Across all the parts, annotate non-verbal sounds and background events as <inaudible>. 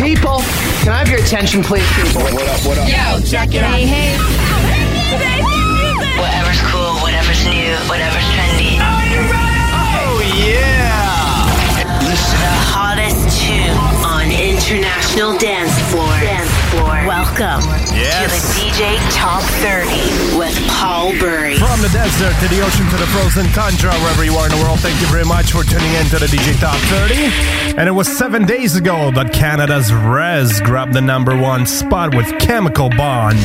People, can I have your attention, please, people? What up, what up? Yo, check it out. Hey, hey. Whatever's cool, whatever's new, whatever's trendy. Oh, yeah! The hottest tune on international dance floor. Dance floor. Welcome Yes. to the DJ Top 30 with Paul Burry. From the desert to the ocean to the frozen tundra, wherever you are in the world, thank you very much for tuning in to the DJ Top 30. And it was seven days ago that Canada's Rezz grabbed the number one spot with Chemical Bond.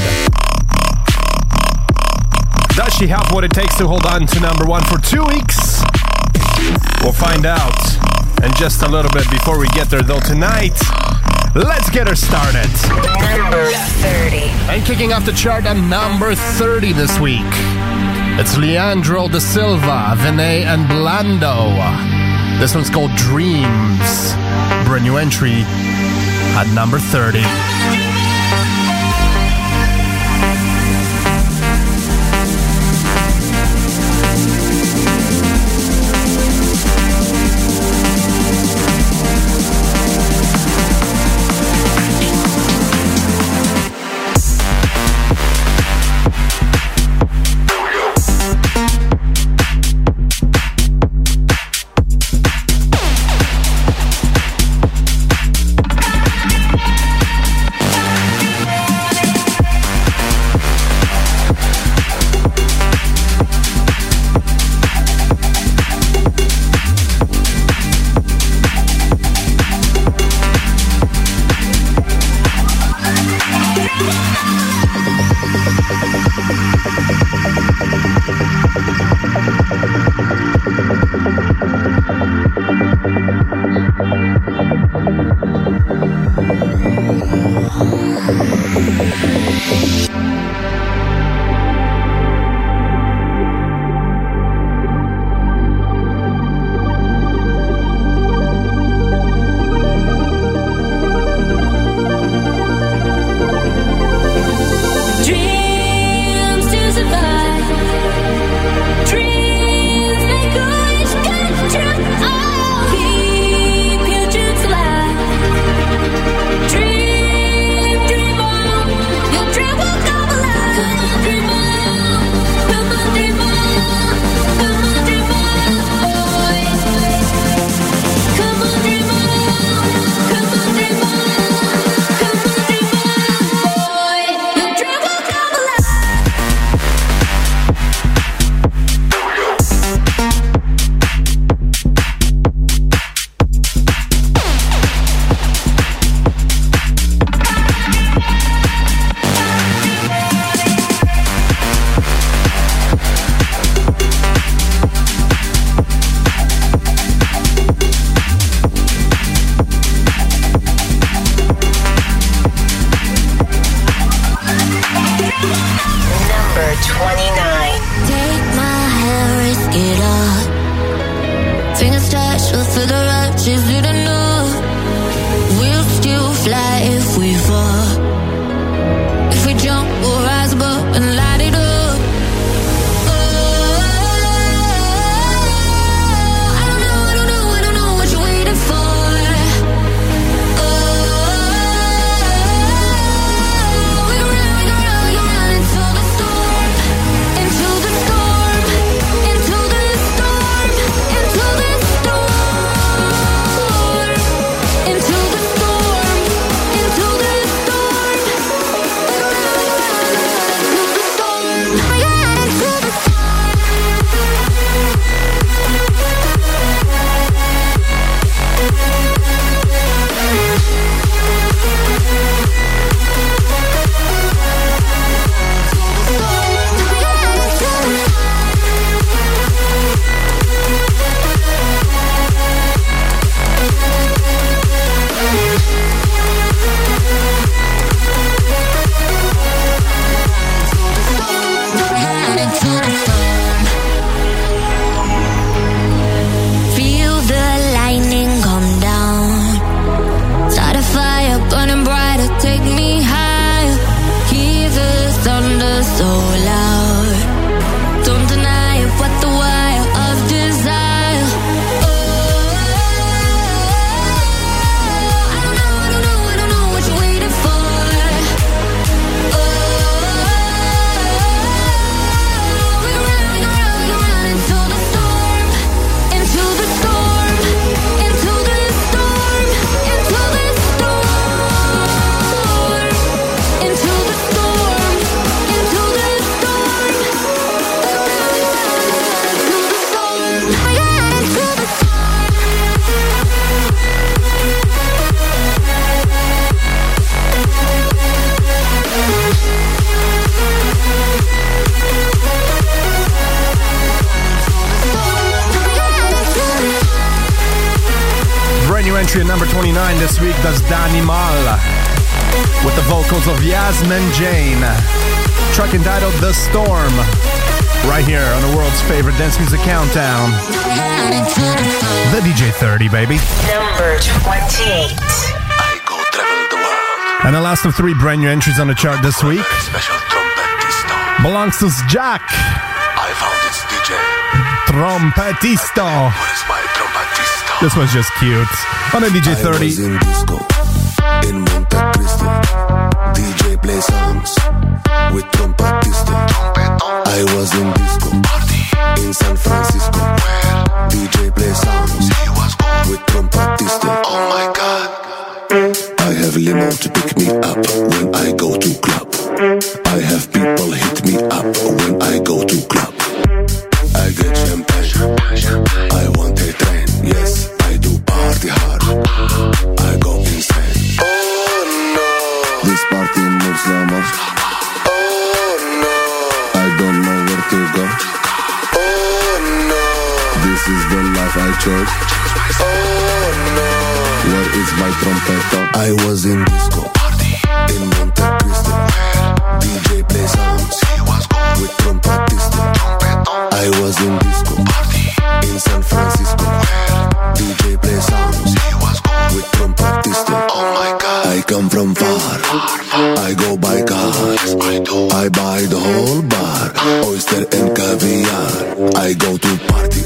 Does she have what it takes to hold on to number one for two weeks? We'll find out in just a little bit before we get there, though, tonight. Let's get her started. Number 30. And kicking off the chart at number 30 this week, it's Leandro da Silva, VINNE, and Blando. This one's called Dreams. Brand new entry at number 30. This week, that's Danimal with the vocals of Yasmin Jane. Track entitled The Storm. Right here on the world's favorite dance music countdown. The DJ 30, baby. Number 28. I go travel the world. And the last of three brand new entries on the chart this week Special trumpetista. belongs to SJAAK I found this DJ. Trompetista. This one's just cute. On the DJ 30. I was in disco in Monte Cristo. DJ play songs with trompetista. I was in disco in San Francisco. DJ play songs with trompetista. Oh my god. I have limo to pick me up when I go to club. I have people hit me up when I go to club. I get champagne. I chose. Oh no. Where is my trompeta? I was in disco in Monte Cristo. DJ i was with trompetista. I was in disco in San Francisco. DJ play songs with trompetista. Oh my god. I come from far. I go by cars. I. I buy the whole bar, oyster and caviar. I go to party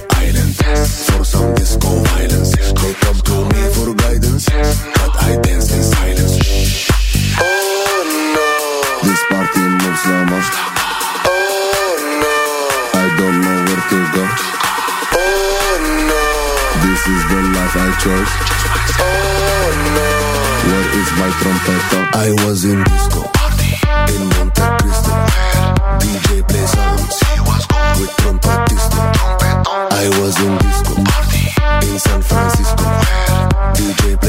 for some disco violence. They come to me for guidance, but I dance in silence. Oh no. This party moves. Oh no. I don't know where to go. Oh no. This is the life I chose. Oh no. Where is my? I was in disco in Monte Cristo. DJ I was in disco party in San Francisco. DJ play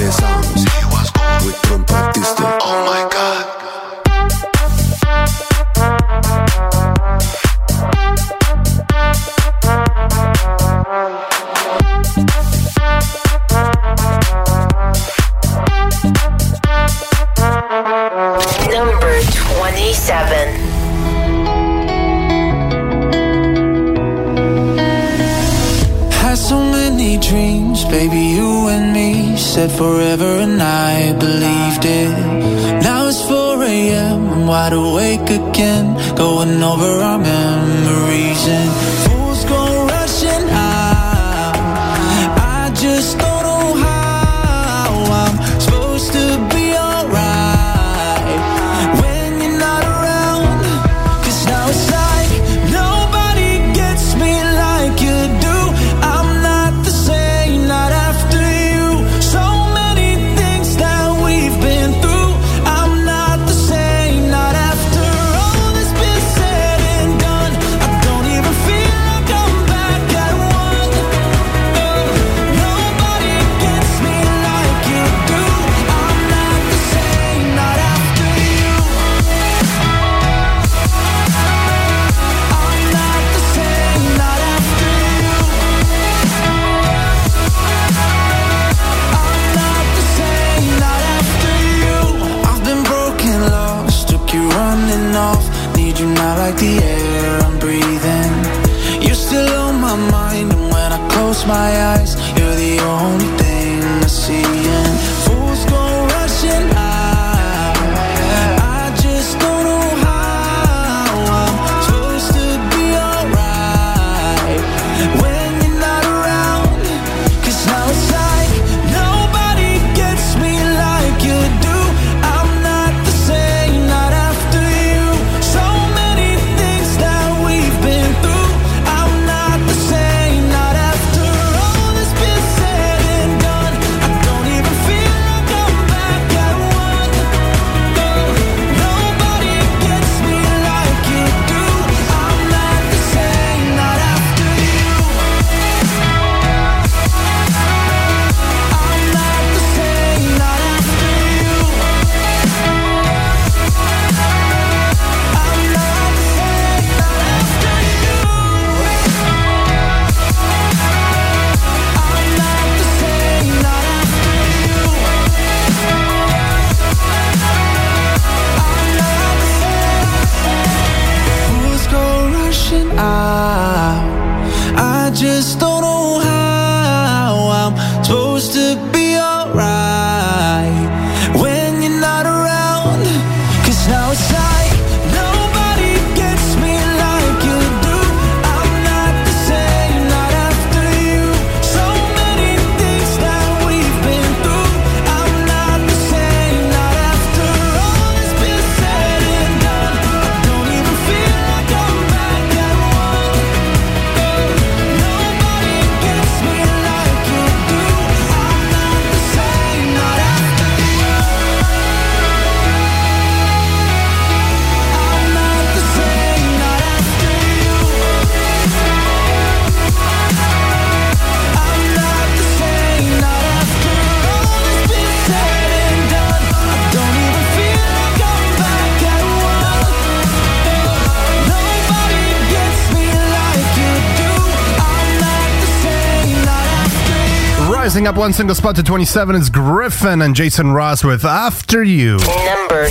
rising up one single spot to 27 is Gryffin and Jason Ross with After You. Number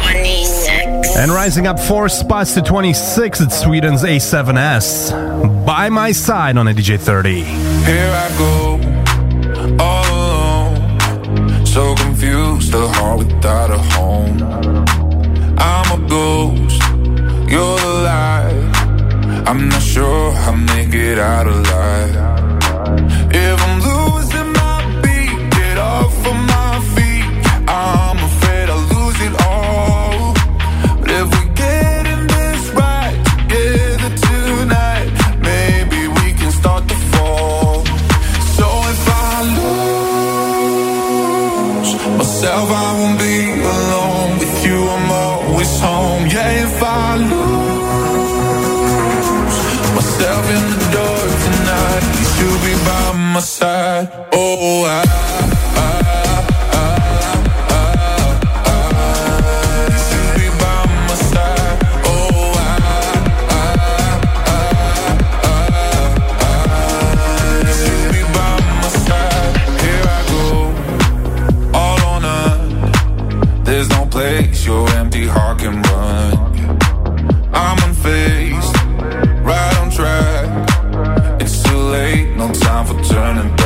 26. And rising up four spots to 26, it's Sweden's A7S. By my side on a DJ 30. Here I go, all alone. So confused, a heart without a home. I'm a ghost, you're alive. I'm not sure how to make it out alive. for turning back.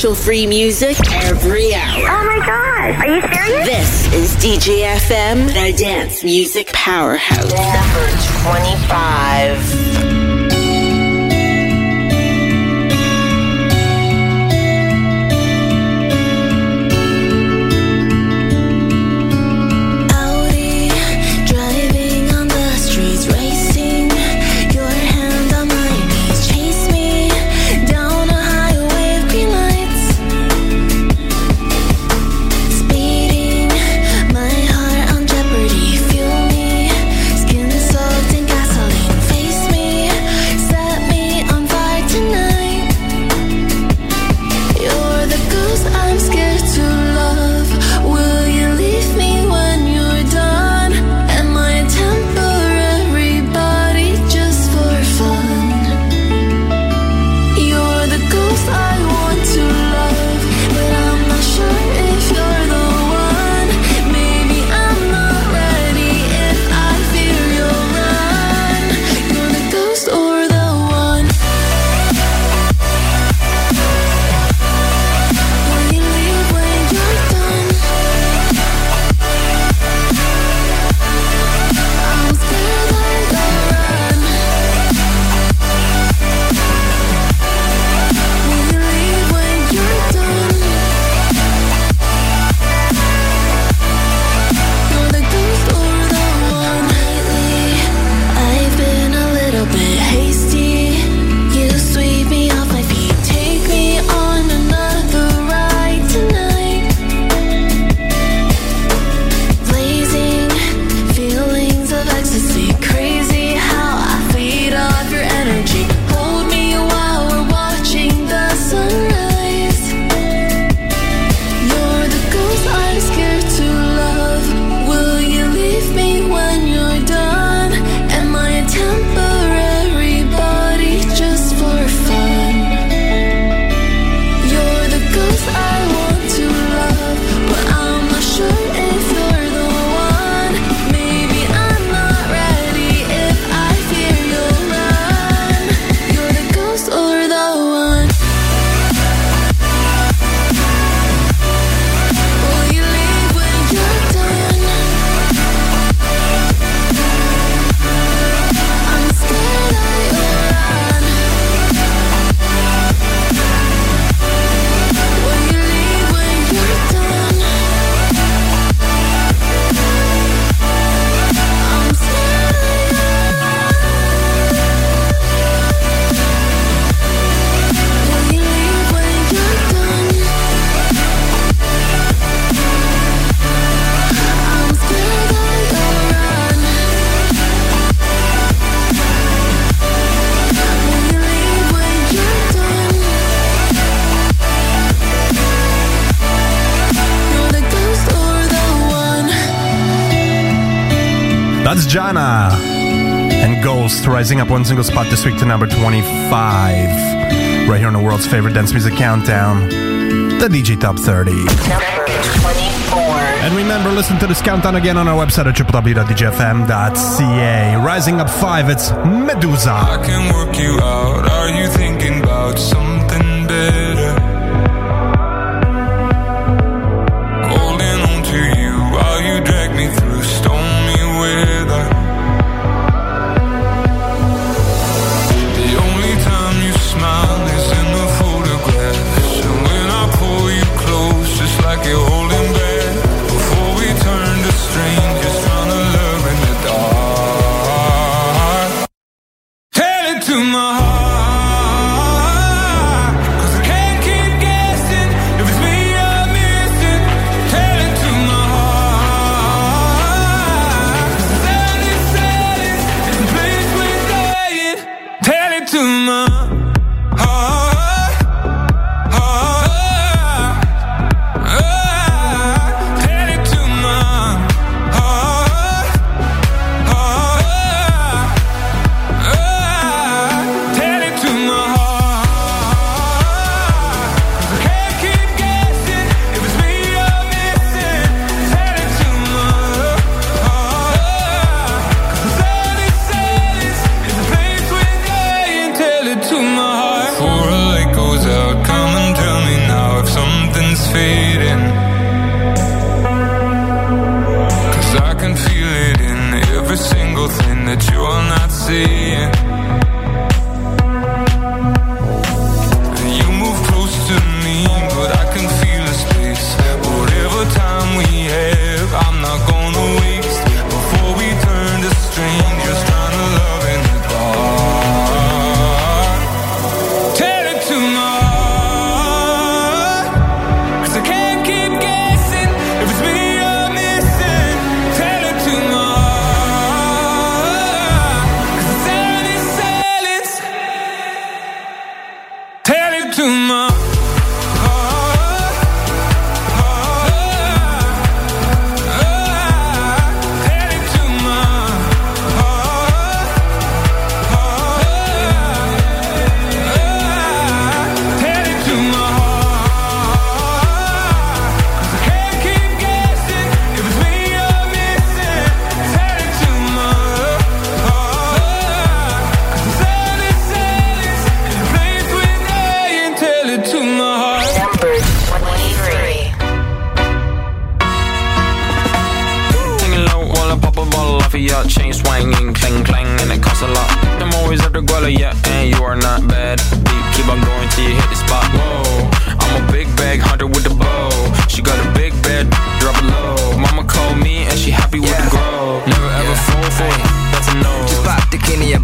commercial free music every hour. Oh my God. Are you serious? This is DJFM, the dance music powerhouse. Number 25. Rising up one single spot this week to number 25. Right here on the world's favorite dance music countdown, the DJ Top 30. And remember, listen to this countdown again on our website at www.djfm.ca. Rising up five, it's Meduza. I can work you out. Are you thinking about something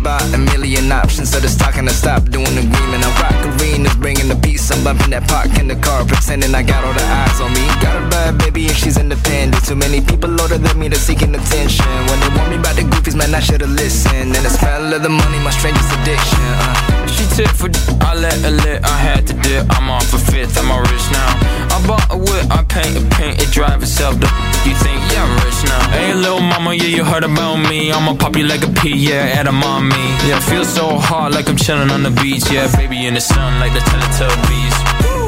about a million options. So just talking to stop doing agreement. I rock arenas, bringing the peace. I'm bumping that park in the car, pretending I got all the eyes on me. Got a bad baby and she's independent. Too many people older than me that's seeking attention. When they want me about the goofies, man, I should've listened. And the smell of the money, my strangest addiction. Uh. She tip for I let her lit, I had to dip. I'm off a fifth, I'm all rich now. I bought a whip, I paint a paint, it drive itself. The you think, yeah, I'm rich now. Hey, little mama, yeah, you heard about me. I'ma pop you like a pea, yeah, at a mommy. Yeah, feel so hot like I'm chilling on the beach. Yeah, baby in the sun like the Teletubbies.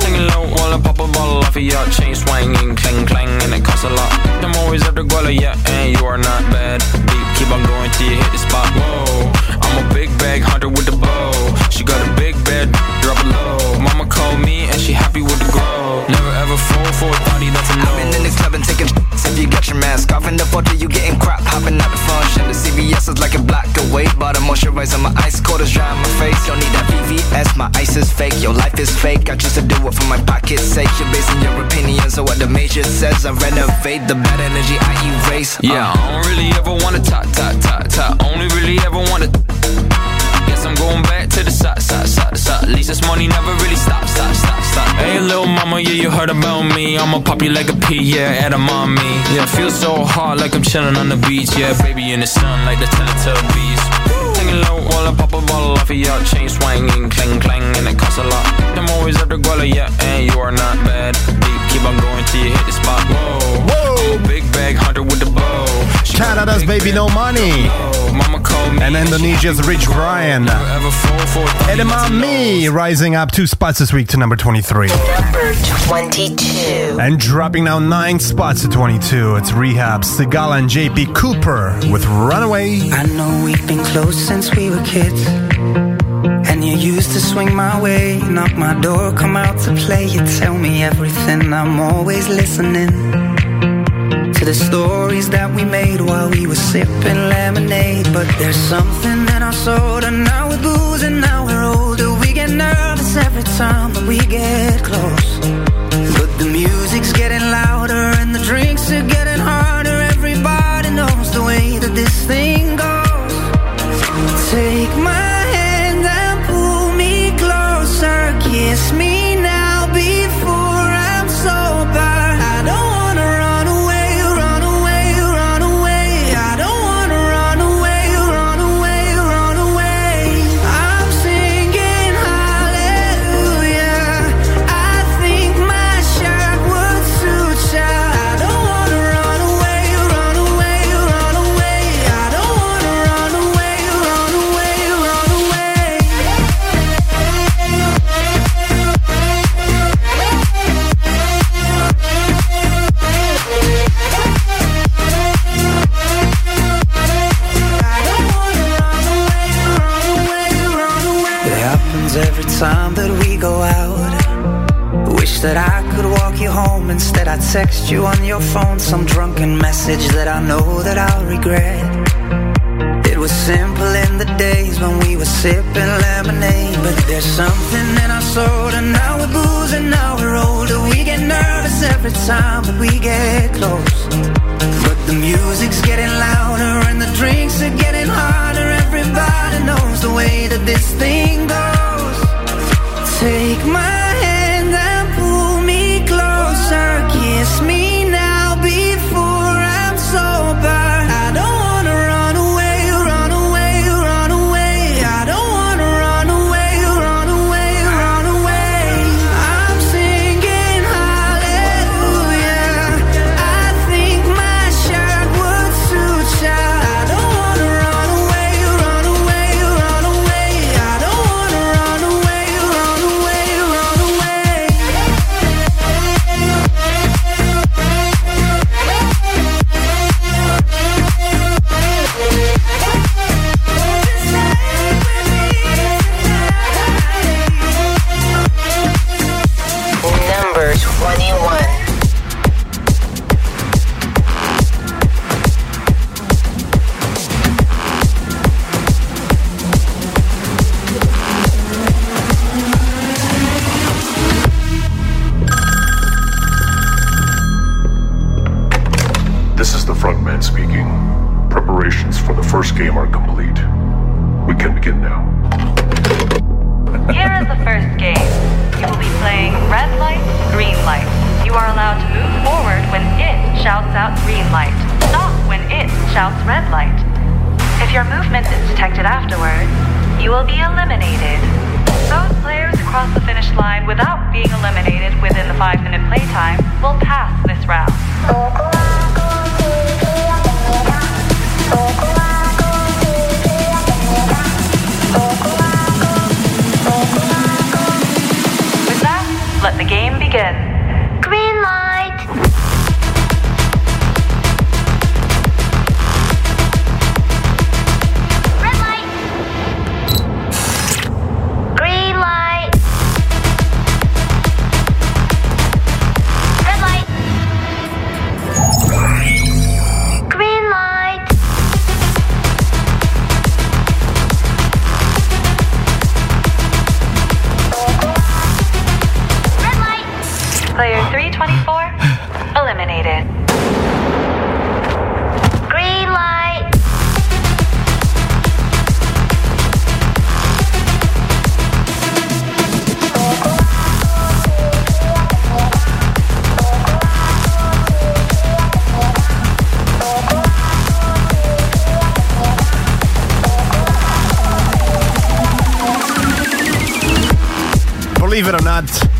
Singing low while I pop a bottle off of your chain swinging, clang clang, and it costs a lot. I'm always the guala, yeah, and you are not bad. Deep, keep on going till you hit the spot. Whoa, I'm a big bag hunter with the bow. She got a big bed, drop it low. Mama called me and she happy with the grow. Never ever fall for a thotty, that's a no. I've been in the club and taking. <laughs> If you got your mask off in the photo, you getting crap. Hopping out the function. The CVS is like a block away. But a moisturizer, my ice cold is dry on my face. Don't need that VVS, my ice is fake. Your life is fake. I choose to do it for my pocket's sake. You're basing your opinions on what the major says. I renovate the bad energy I erase. Yeah, I don't really ever wanna talk, talk, talk, talk. Only really ever wanna. I'm going back to the side, side, side, side. At least this money never really stops, stop, stop, stop. Hey, little mama, yeah, you heard about me. I'ma pop you like a pea, yeah, at a mommy. Yeah, feel so hot like I'm chilling on the beach. Yeah, baby in the sun like the Teletubbies. Taking low while I pop a bottle off of y'all. chain swinging, clang, clang, and it costs a lot. I'm always at the guala, yeah, and you are not bad. Deep, keep on going till you hit the spot. Whoa, whoa, big bag hunter with the bow. Canada's bbno$. Bow. And Indonesia's Rich Brian. Edamame rising up two spots this week to number 23. Number 22. And dropping now nine spots to 22. It's R3HAB, Sigala, and JP Cooper with Runaway. I know we've been close since we were kids. And you used to swing my way, knock my door, come out to play. You tell me everything, I'm always listening the stories that we made while we were sipping lemonade. But there's something in our And now we're boozing, now we're older. We get nervous every time that we get close. But the music's getting louder and the drinks are getting harder. Everybody knows the way that this thing goes. Take my playtime will pass this round.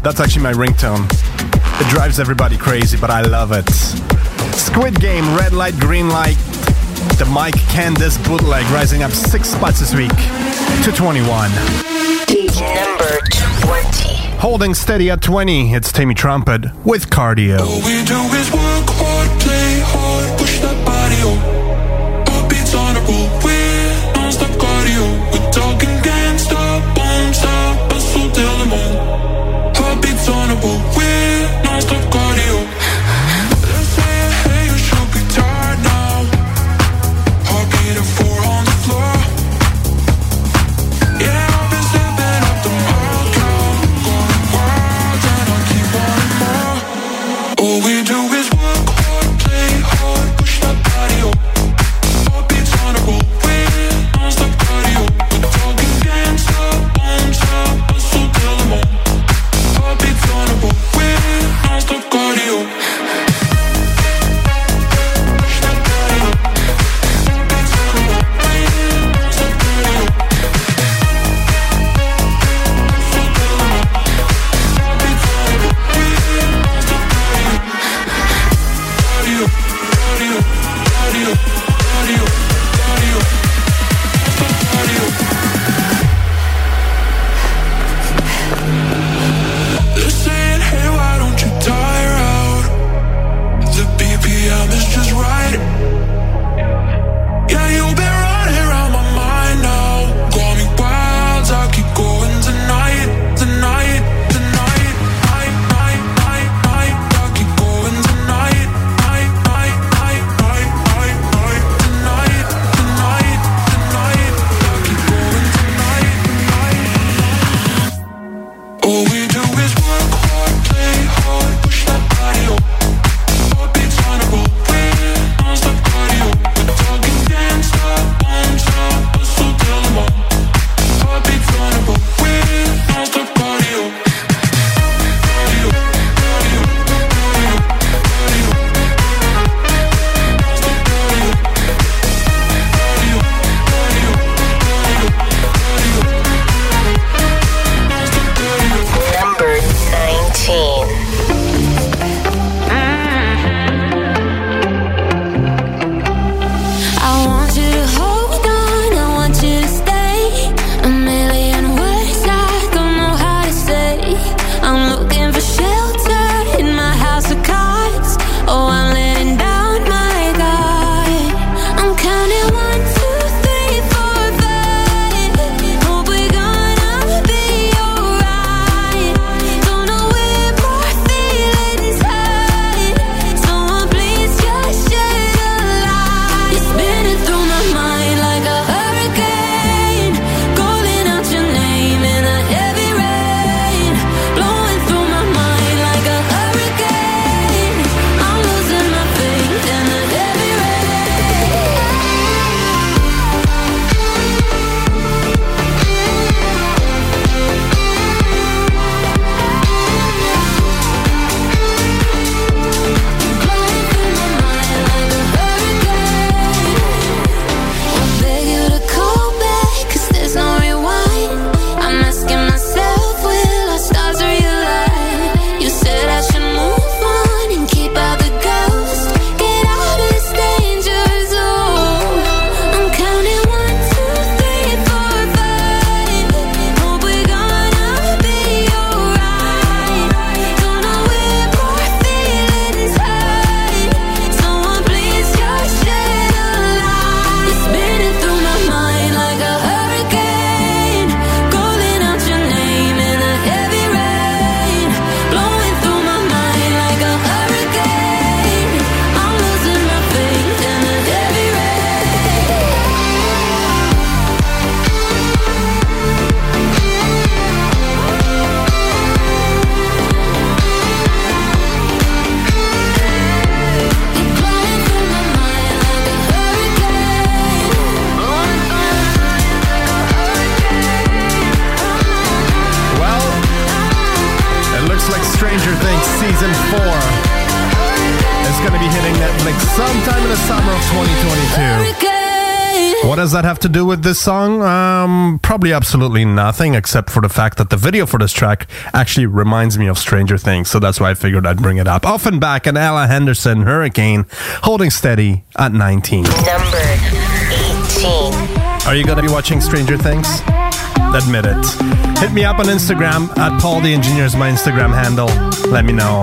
That's actually my ringtone. It drives everybody crazy, but I love it. Squid Game, Red Light, Green Light, the Mike Candy's bootleg, rising up six spots this week to 21. Number 20. Holding steady at 20, it's Timmy Trumpet with Cardio. that have to do with this song? Um, probably absolutely nothing, except for the fact that the video for this track actually reminds me of Stranger Things, so that's why I figured I'd bring it up. Ofenbach, and Ella Henderson, Hurricane, holding steady at 19. Number 18. Are you going to be watching Stranger Things? Admit it. Hit me up on Instagram at Paul the Engineer's my Instagram handle. Let me know.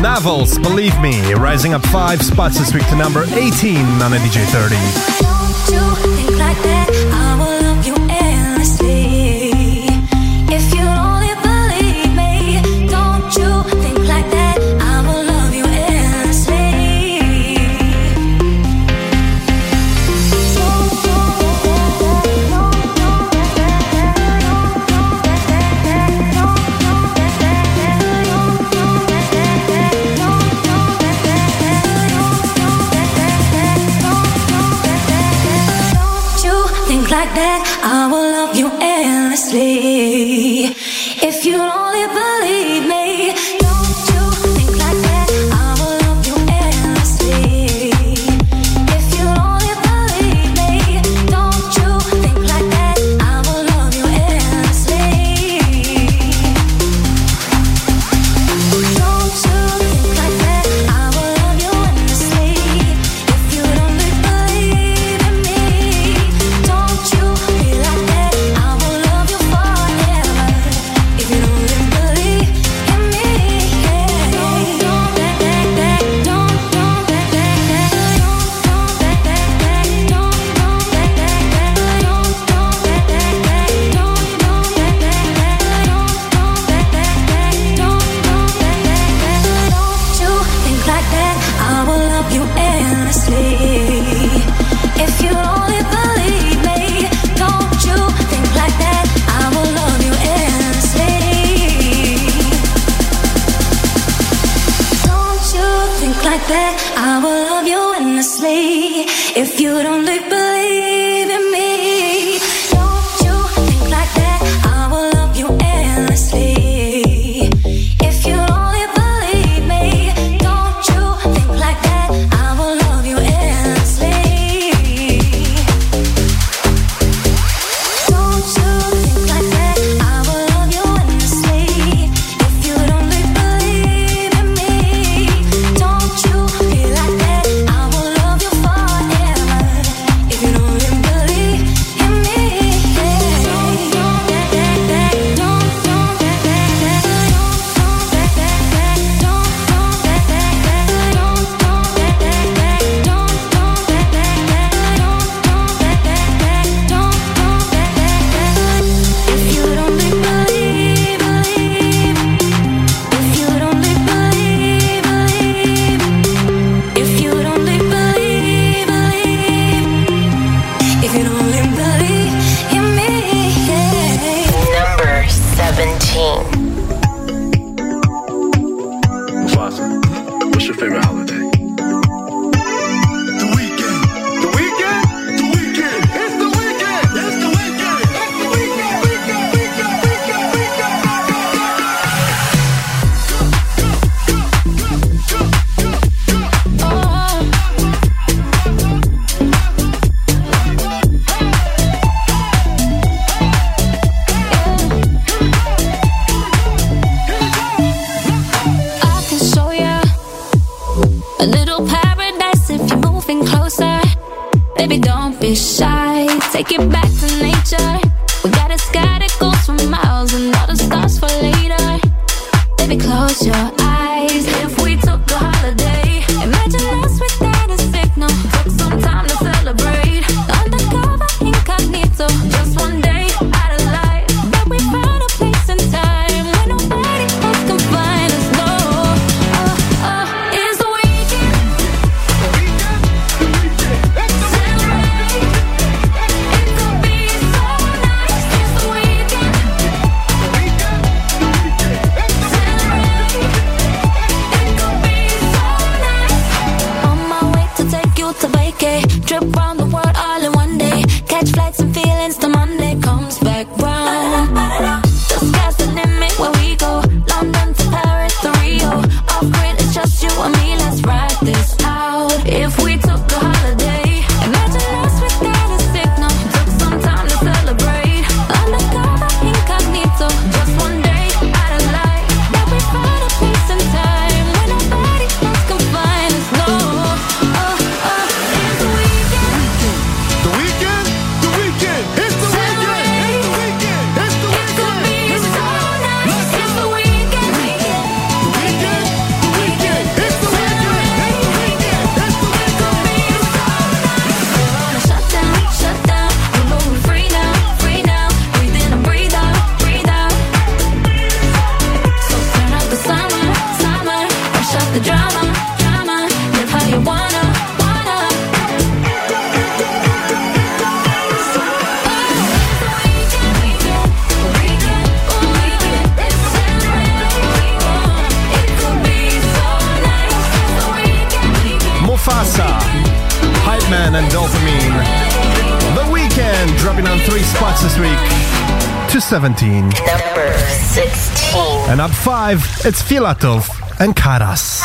Navos, believe me, rising up five spots this week to number 18 on a DJ 30. 17. Number 16. And up 5, it's Filatov and Karas.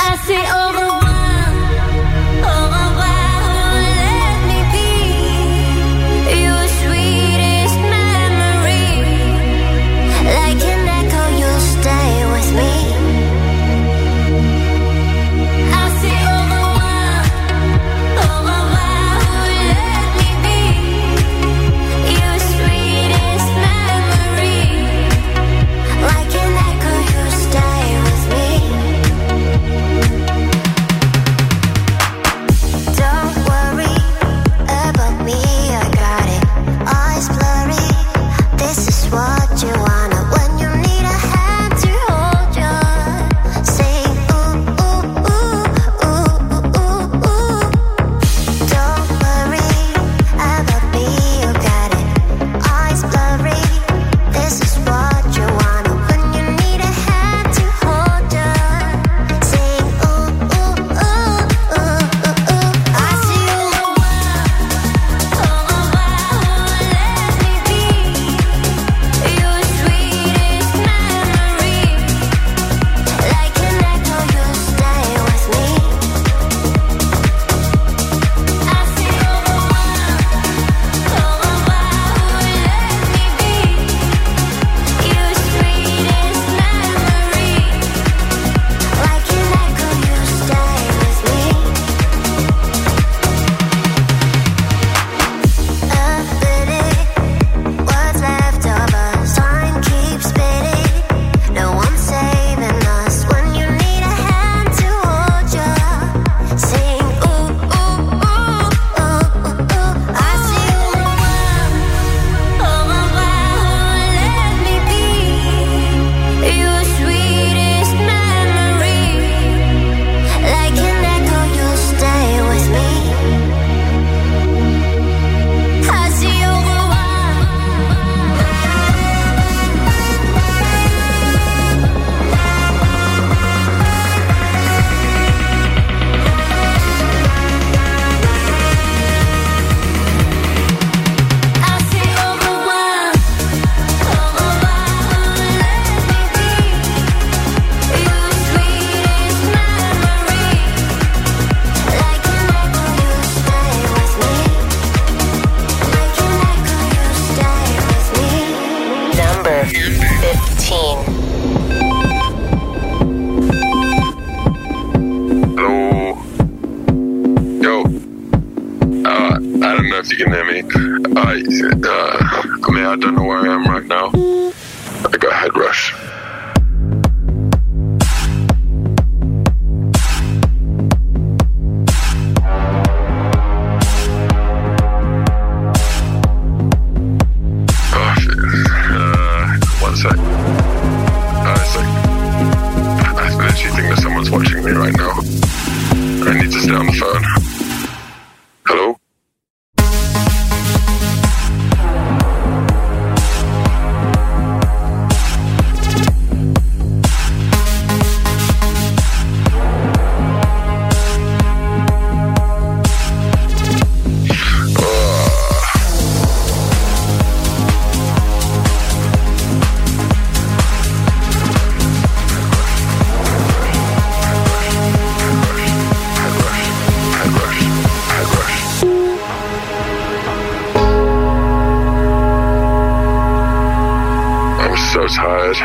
was tired.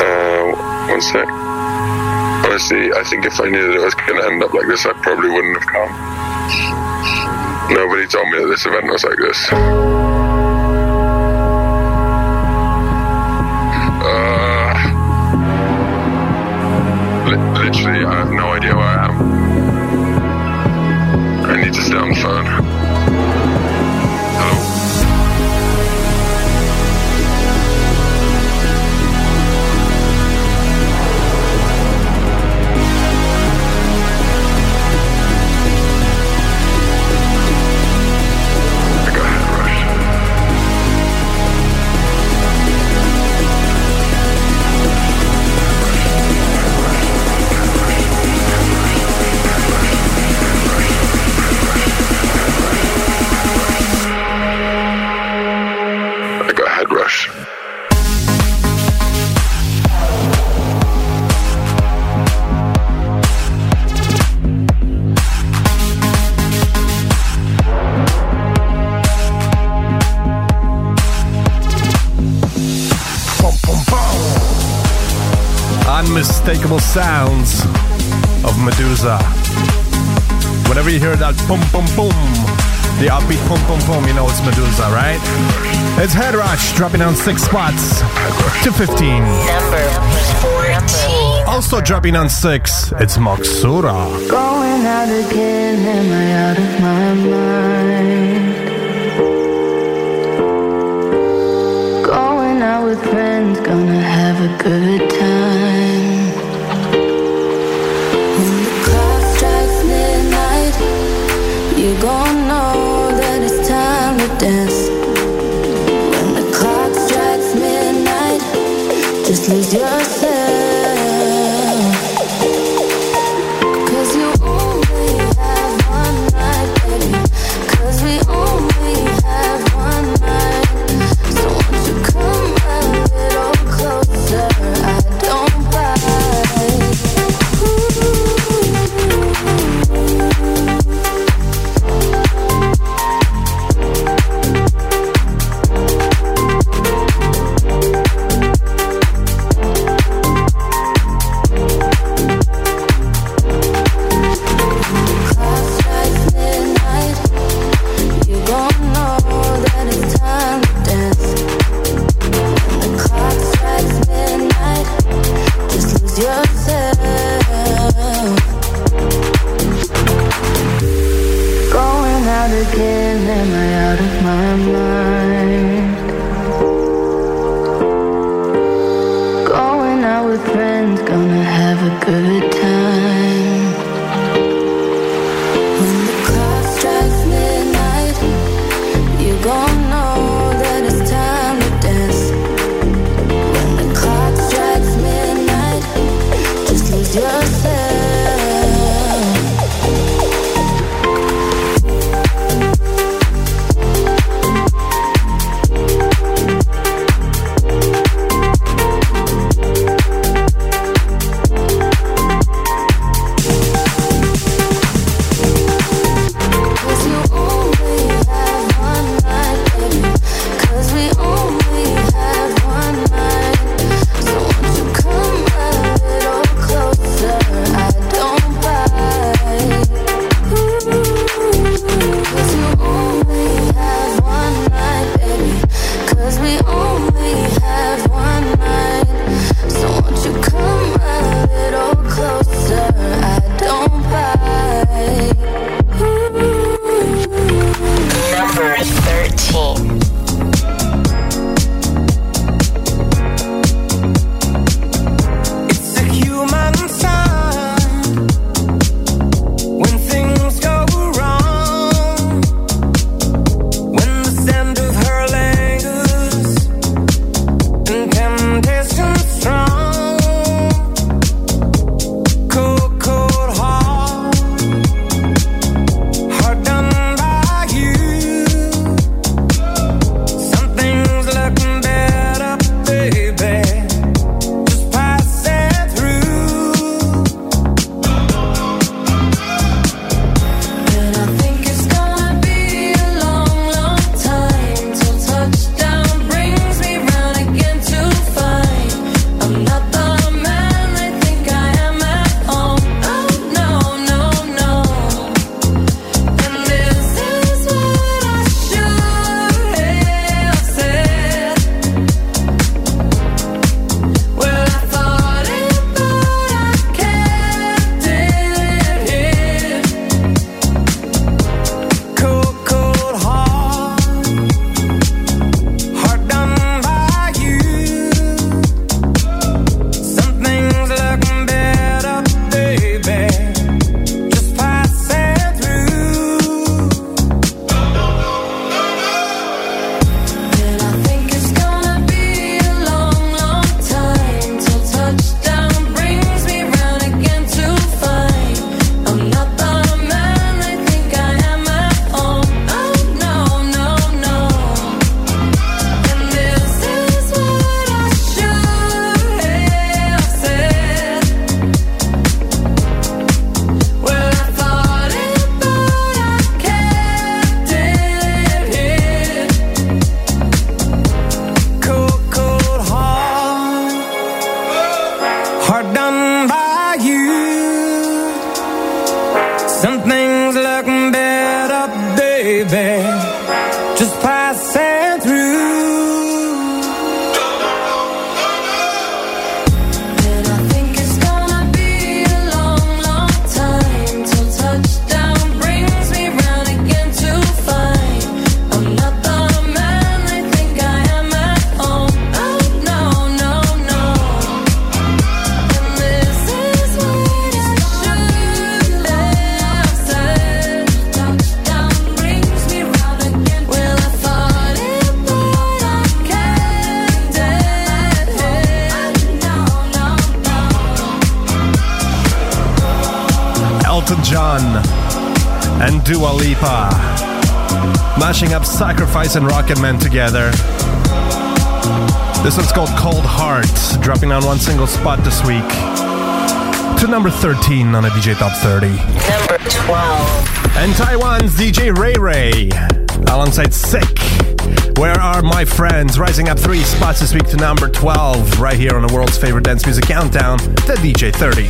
Uh, one sec. Honestly, I think if I knew that it was going to end up like this, I probably wouldn't have come. Nobody told me that this event was like this. Uh, li- literally, I have no idea where I am. boom, boom, boom. The upbeat, boom, boom, boom. You know it's Meduza, right? It's Head Rush dropping down six spots to 15. Number 14. Also dropping down six, it's Moxura. Going out again, am I out of my mind? Going out with friends, gonna have a good time. yourself And and Rocketman together. This one's called Cold Hearts, dropping down one single spot this week to number 13 on the DJ Top 30. Number 12. And Taiwan's DJ Ray Ray, alongside Sihk. Where are my friends? Rising up three spots this week to number 12, right here on the world's favorite dance music countdown, the DJ 30.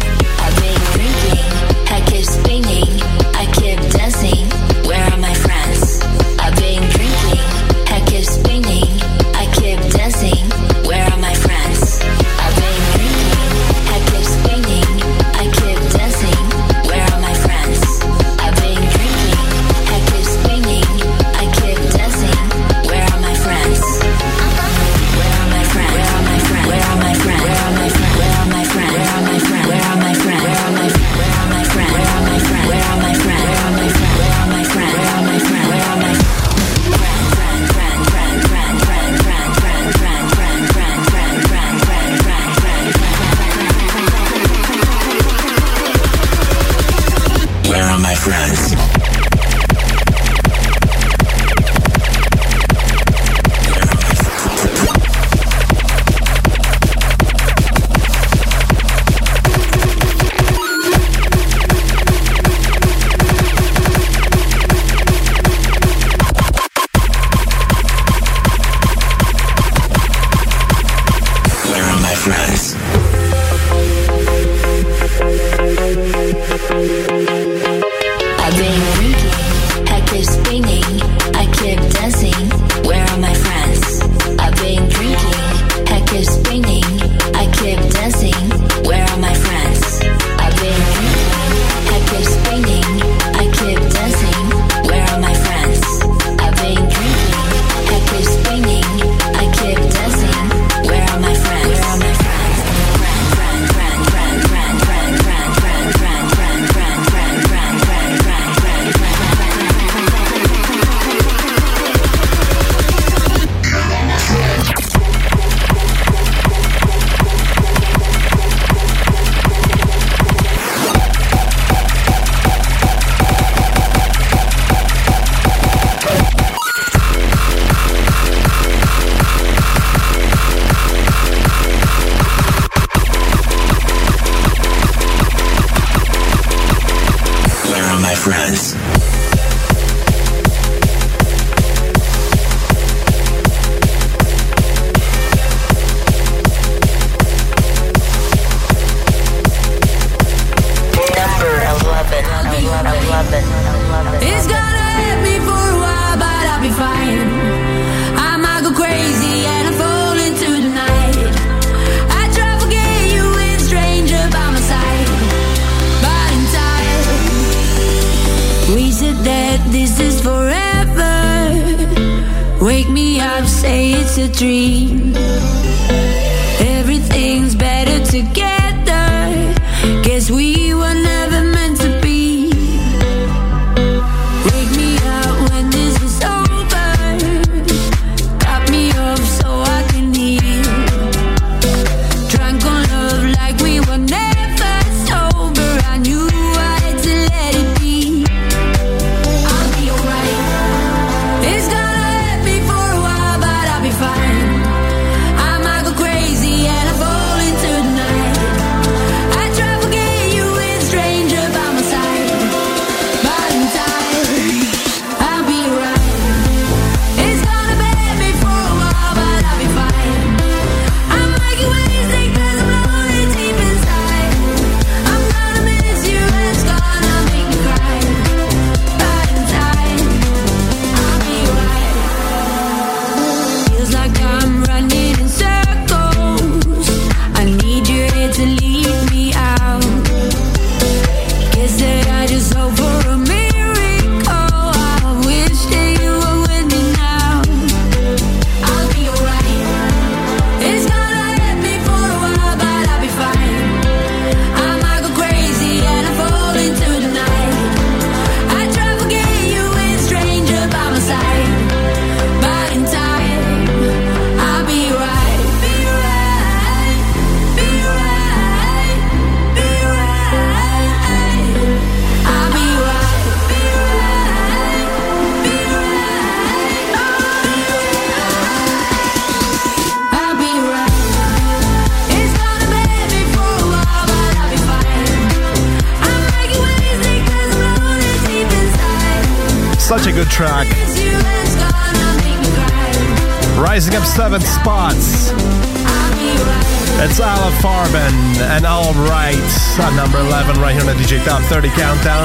30 countdown.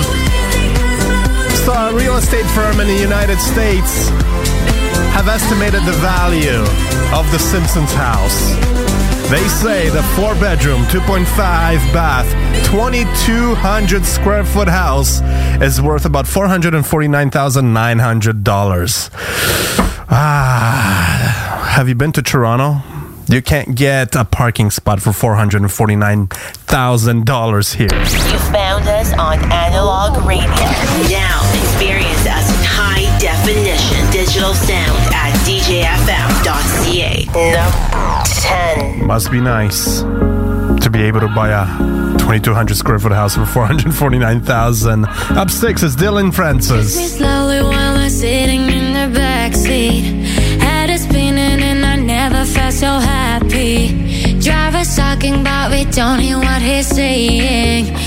So a real estate firm in the United States have estimated the value of the Simpsons house. They say the four bedroom, 2.5 bath, 2,200 square foot house is worth about $449,900. Ah, have you been to Toronto? You can't get a parking spot for $449,000 here. You found us on analog radio. Now experience us in high definition digital sound at djfm.ca. Number 10. Must be nice to be able to buy a 2200 square foot house for 449,000. Up six is Dillon Francis. slowly while sitting in the. Head is spinning and I never felt so happy. Driver's talking, but we don't hear what he's saying.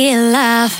be alive.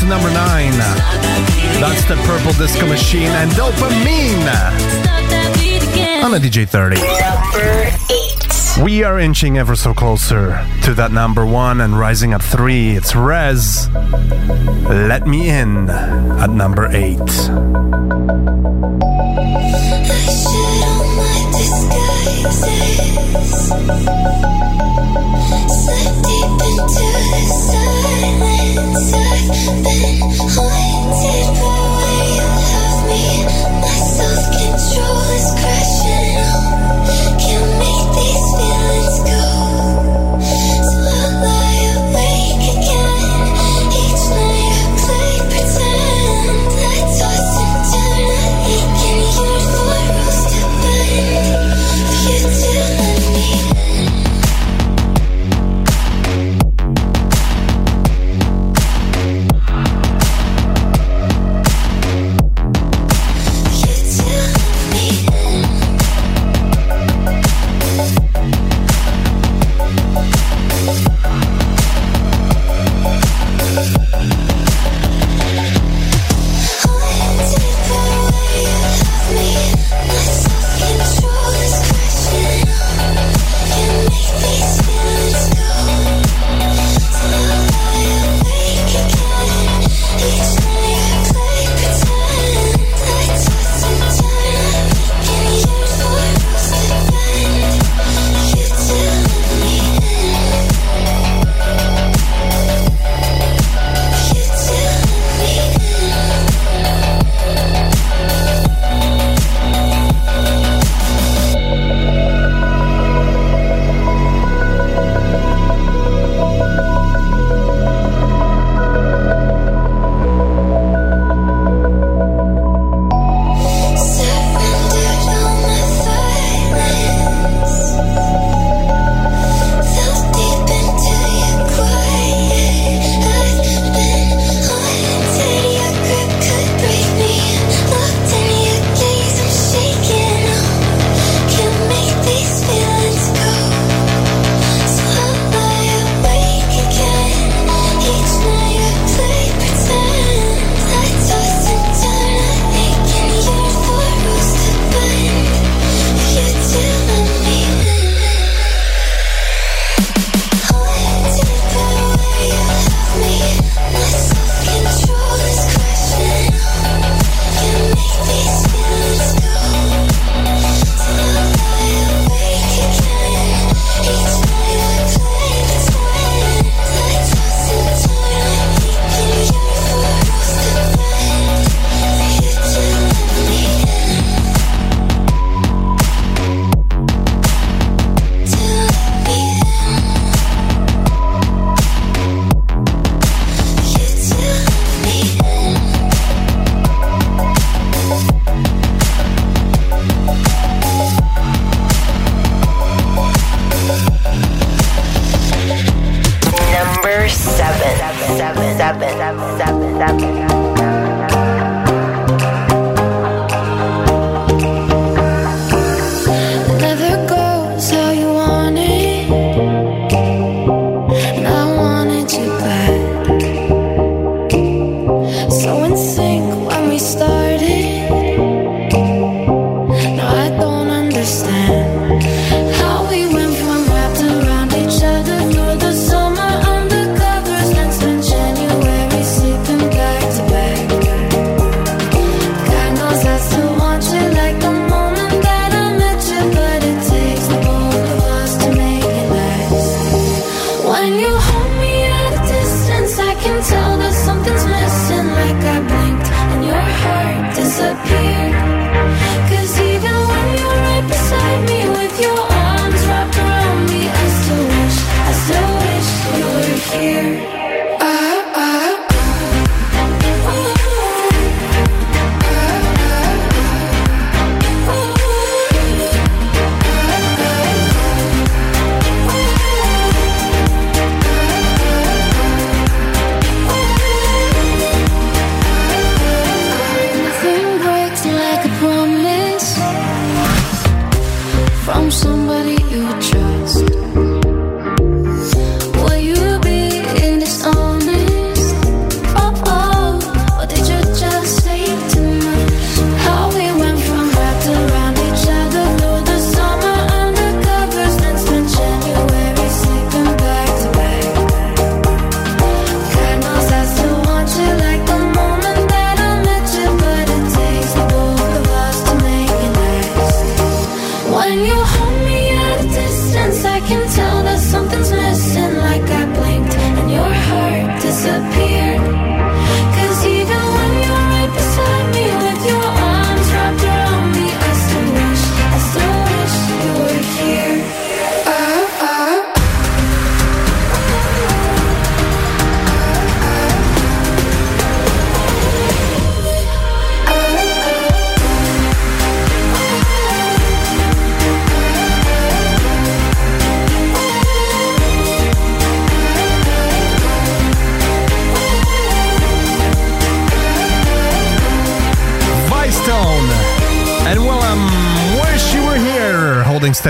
to number nine. That's the Purple Disco Machine and Dopamine on a DJ 30. We are inching ever so closer to that number one and rising at three. It's Rezz. Let me in at number eight. I've been haunted by where you me, myself. Control is crashing. Can't make these feelings go.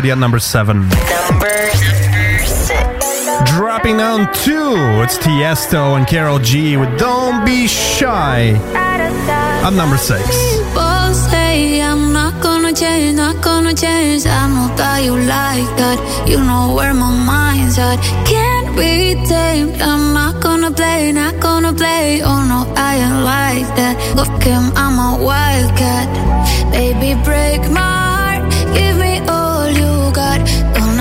steady at number seven. Number six. Dropping down two, it's Tiesto and Karol G with Don't Be Shy at number six. People say I'm not gonna change, not gonna change. I know that you like that. You know where my mind's at. Can't be tamed. I'm not gonna play, not gonna play. Oh no, I ain't like that. Look him, I'm a wildcat. Baby, break my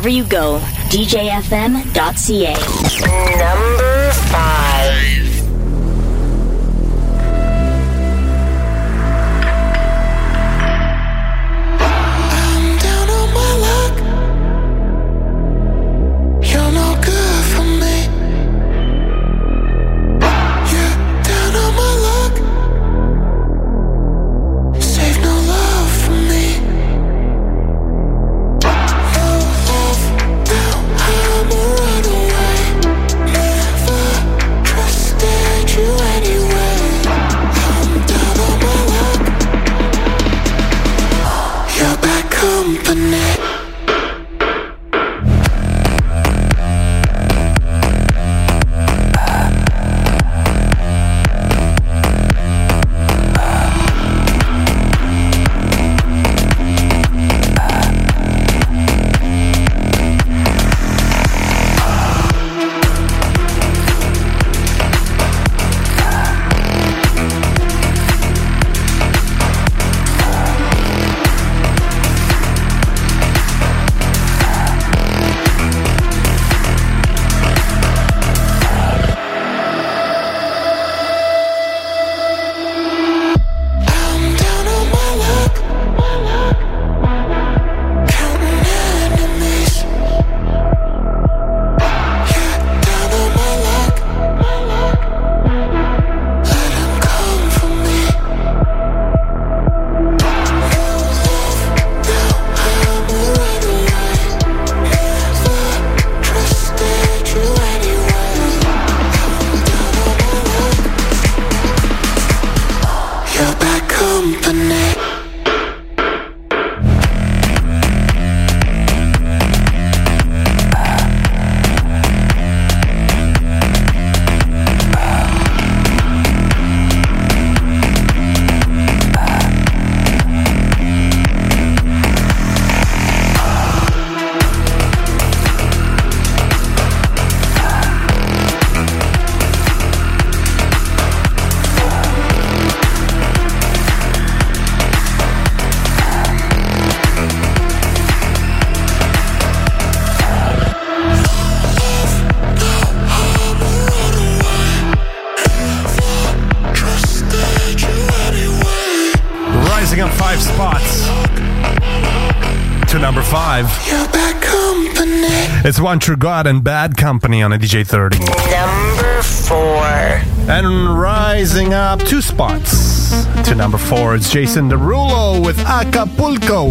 wherever you go. DJFM.ca. Number five. One True God and Bad Company on a DJ 30. Number four. And rising up two spots to number four, it's Jason Derulo with Acapulco.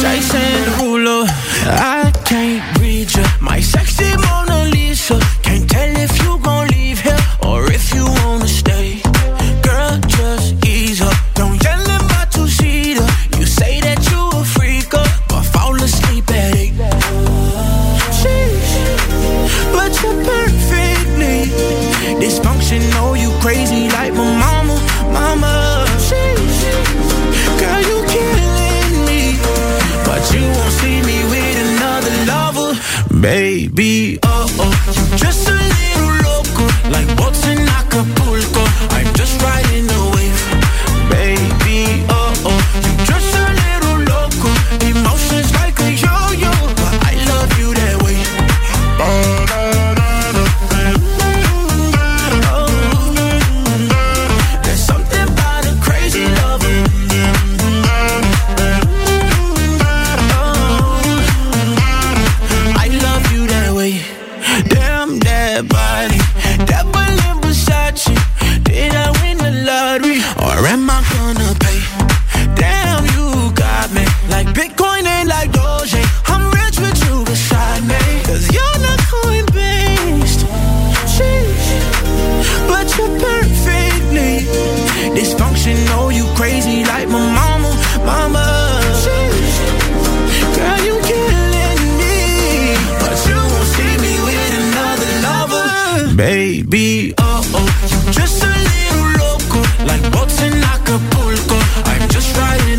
Jason Derulo. I- baby. Oh oh, Just a little loco, like boats in Acapulco. I'm just riding.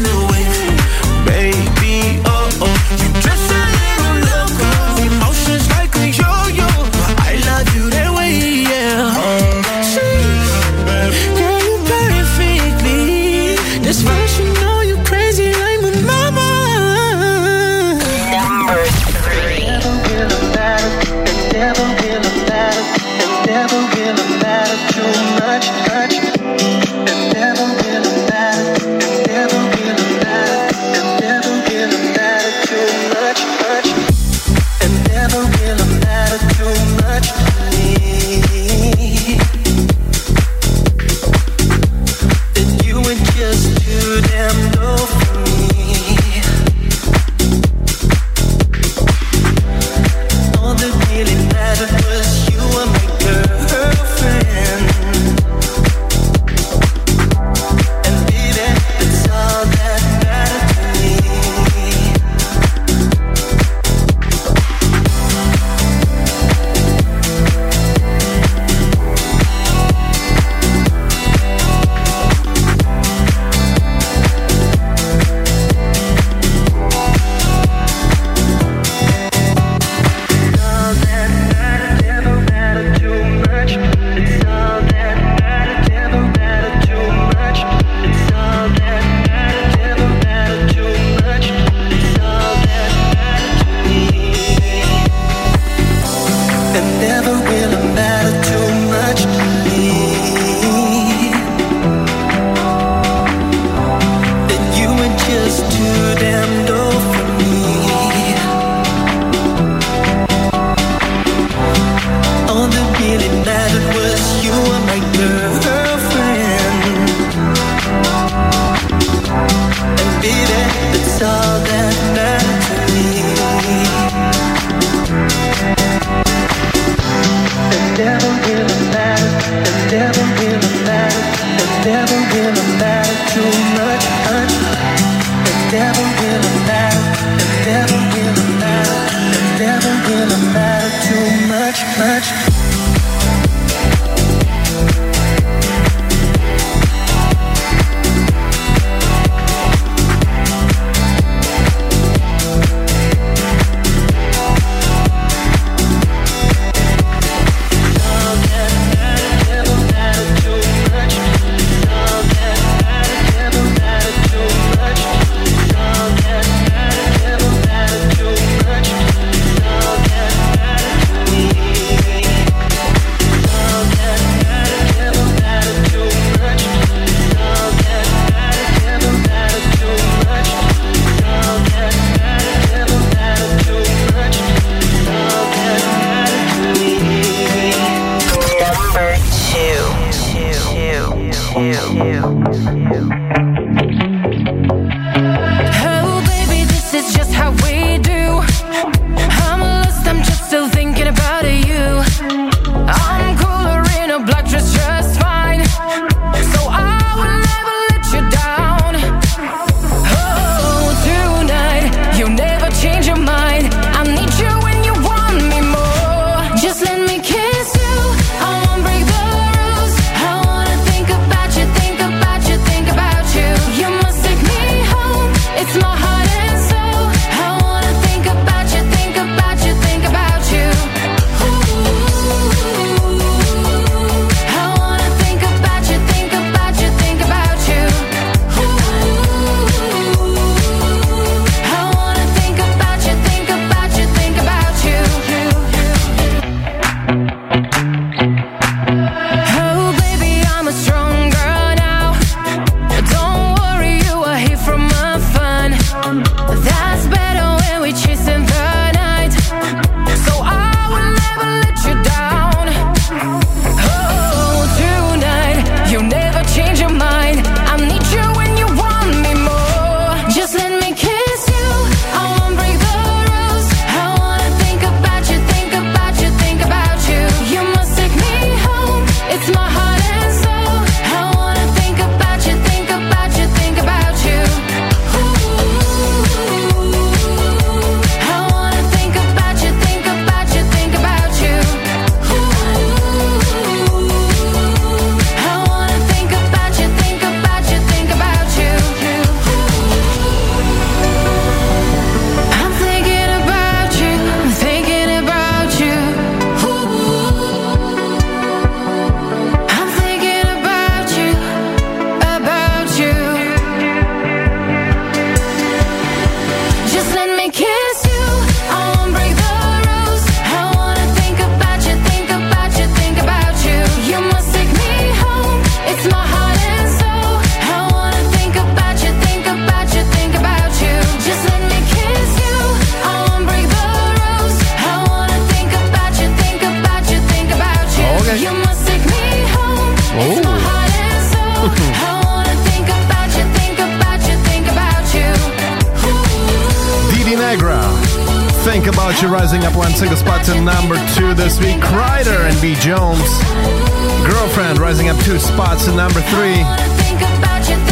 Avicii rising up one single spot to number two this week. Kryder and Bjones. Girlfriend rising up two spots to number three.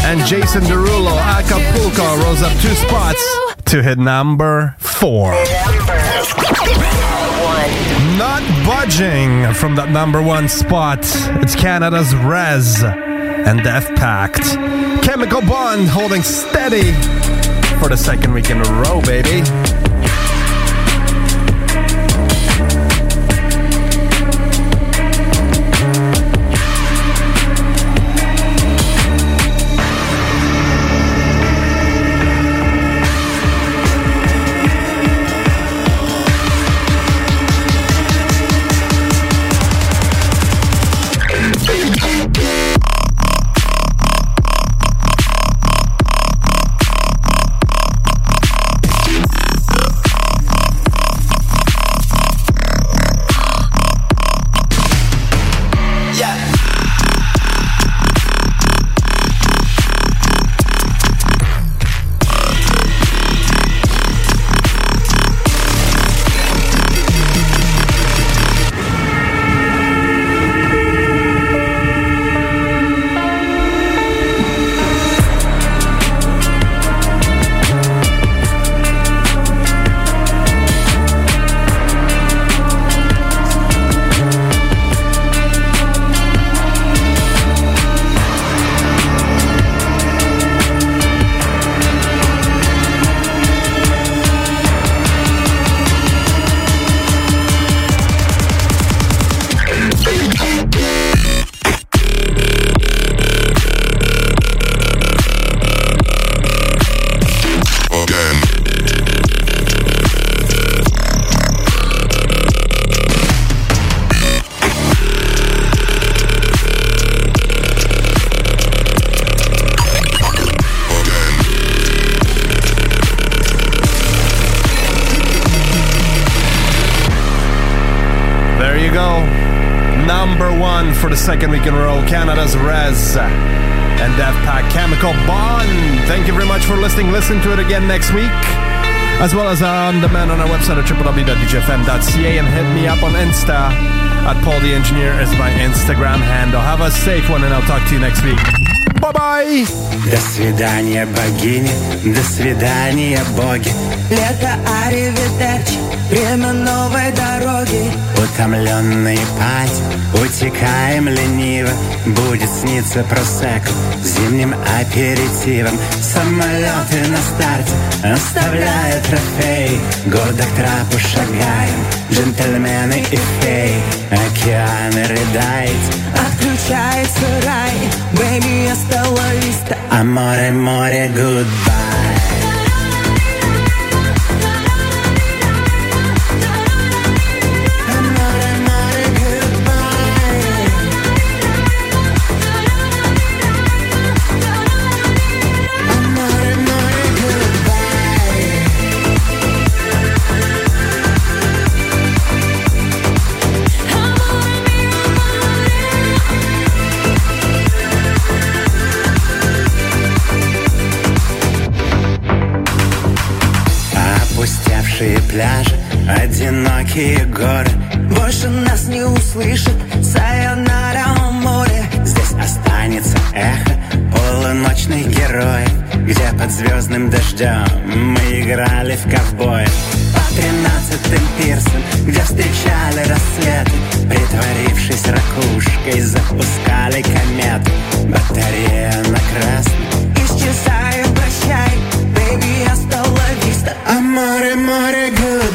And Jason Derulo, Acapulco, rose up two spots to hit number four. Not budging from that number one spot. It's Canada's Rezz and Deathpackt. Chemical Bond holding steady for the second week in a row, baby. the second week in a row, Canada's Rezz and Deathpackt Chemical Bond. Thank you very much for listening. Listen to it again next week, as well as on demand on our website at www.djfm.ca and hit me up on Insta at Paul the Engineer is my Instagram handle. Have a safe one, and I'll talk to you next week. Bye bye. До свидания, богини. До свидания, боги. Лето Аривидерчи. Время новой дороги. Утомленные пать, утекаем лениво. Будет сниться просеку зимним аперитивом. Самолеты на старте оставляют трофей. Года к трапу шагаем, джентльмены и феи. Океаны рыдает, Отключается рай, бэйби, остановись а море, море, goodbye. пляже Одинокие горы. Больше нас не услышит Сайонара море. Здесь останется эхо Полуночных герой, Где под звездным дождем Мы играли в ковбой. По тринадцатым пирсам Где встречали рассветы Притворившись ракушкой Запускали кометы. Батарея на красный. Исчезаю, прощай. mighty, mighty good.